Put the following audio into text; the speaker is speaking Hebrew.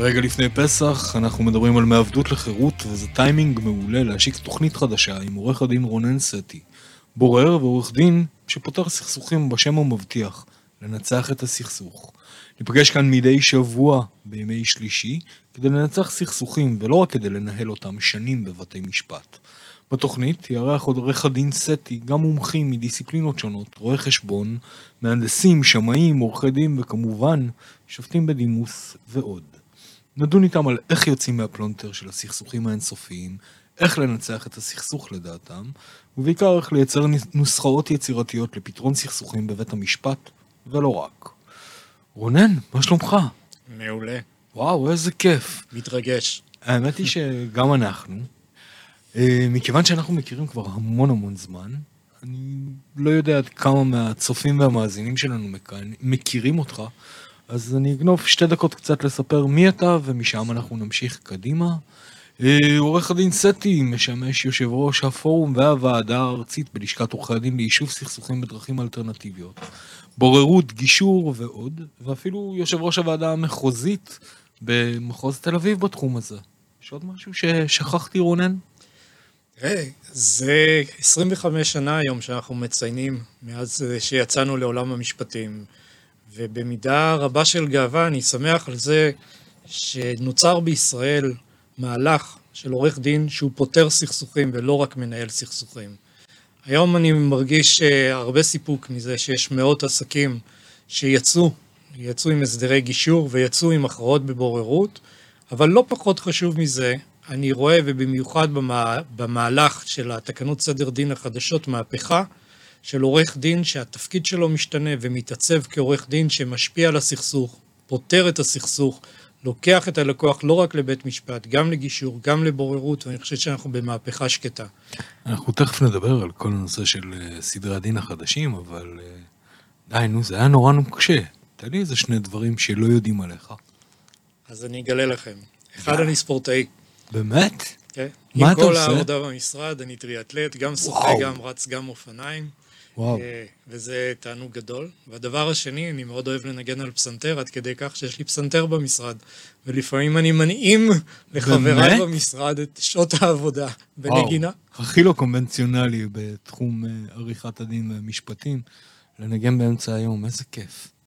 רגע לפני פסח אנחנו מדברים על מעבדות לחירות וזה טיימינג מעולה להשיק תוכנית חדשה עם עורך הדין רונן סטי, בורר ועורך דין שפותר סכסוכים בשם המבטיח, לנצח את הסכסוך. ניפגש כאן מדי שבוע בימי שלישי כדי לנצח סכסוכים ולא רק כדי לנהל אותם שנים בבתי משפט. בתוכנית יארח עוד עורך הדין סטי גם מומחים מדיסציפלינות שונות, רואי חשבון, מהנדסים, שמאים, עורכי דין וכמובן שופטים בדימוס ועוד. נדון איתם על איך יוצאים מהפלונטר של הסכסוכים האינסופיים, איך לנצח את הסכסוך לדעתם, ובעיקר איך לייצר נוסחאות יצירתיות לפתרון סכסוכים בבית המשפט, ולא רק. רונן, מה שלומך? מעולה. וואו, איזה כיף. מתרגש. האמת היא שגם אנחנו, אה, מכיוון שאנחנו מכירים כבר המון המון זמן, אני לא יודע עד כמה מהצופים והמאזינים שלנו מכירים אותך, אז אני אגנוב שתי דקות קצת לספר מי אתה, ומשם אנחנו נמשיך קדימה. אה, עורך הדין סטי משמש יושב ראש הפורום והוועדה הארצית בלשכת עורכי הדין ליישוב סכסוכים בדרכים אלטרנטיביות. בוררות, גישור ועוד, ואפילו יושב ראש הוועדה המחוזית במחוז תל אביב בתחום הזה. יש עוד משהו ששכחתי, רונן? תראה, זה 25 שנה היום שאנחנו מציינים מאז שיצאנו לעולם המשפטים. ובמידה רבה של גאווה אני שמח על זה שנוצר בישראל מהלך של עורך דין שהוא פותר סכסוכים ולא רק מנהל סכסוכים. היום אני מרגיש אה, הרבה סיפוק מזה שיש מאות עסקים שיצאו, יצאו עם הסדרי גישור ויצאו עם הכרעות בבוררות, אבל לא פחות חשוב מזה, אני רואה ובמיוחד במה, במהלך של התקנות סדר דין החדשות מהפכה של עורך דין שהתפקיד שלו משתנה ומתעצב כעורך דין שמשפיע על הסכסוך, פותר את הסכסוך, לוקח את הלקוח לא רק לבית משפט, גם לגישור, גם לבוררות, ואני חושב שאנחנו במהפכה שקטה. אנחנו תכף נדבר על כל הנושא של אה, סדרי הדין החדשים, אבל אה, די, נו, זה היה נורא נוקשה. תן לי איזה שני דברים שלא יודעים עליך. אז אני אגלה לכם. אחד, אני ספורטאי. באמת? כן. מה אתה עושה? עם כל העבודה במשרד, אני טריאטלט, גם שוחה, גם רץ, גם אופניים. וואו. אה, וזה תענוג גדול. והדבר השני, אני מאוד אוהב לנגן על פסנתר, עד כדי כך שיש לי פסנתר במשרד. ולפעמים אני מנעים לחבריי במשרד את שעות העבודה בנגינה. וואו, הכי לא קונבנציונלי בתחום אה, עריכת הדין והמשפטים, לנגן באמצע היום, איזה כיף.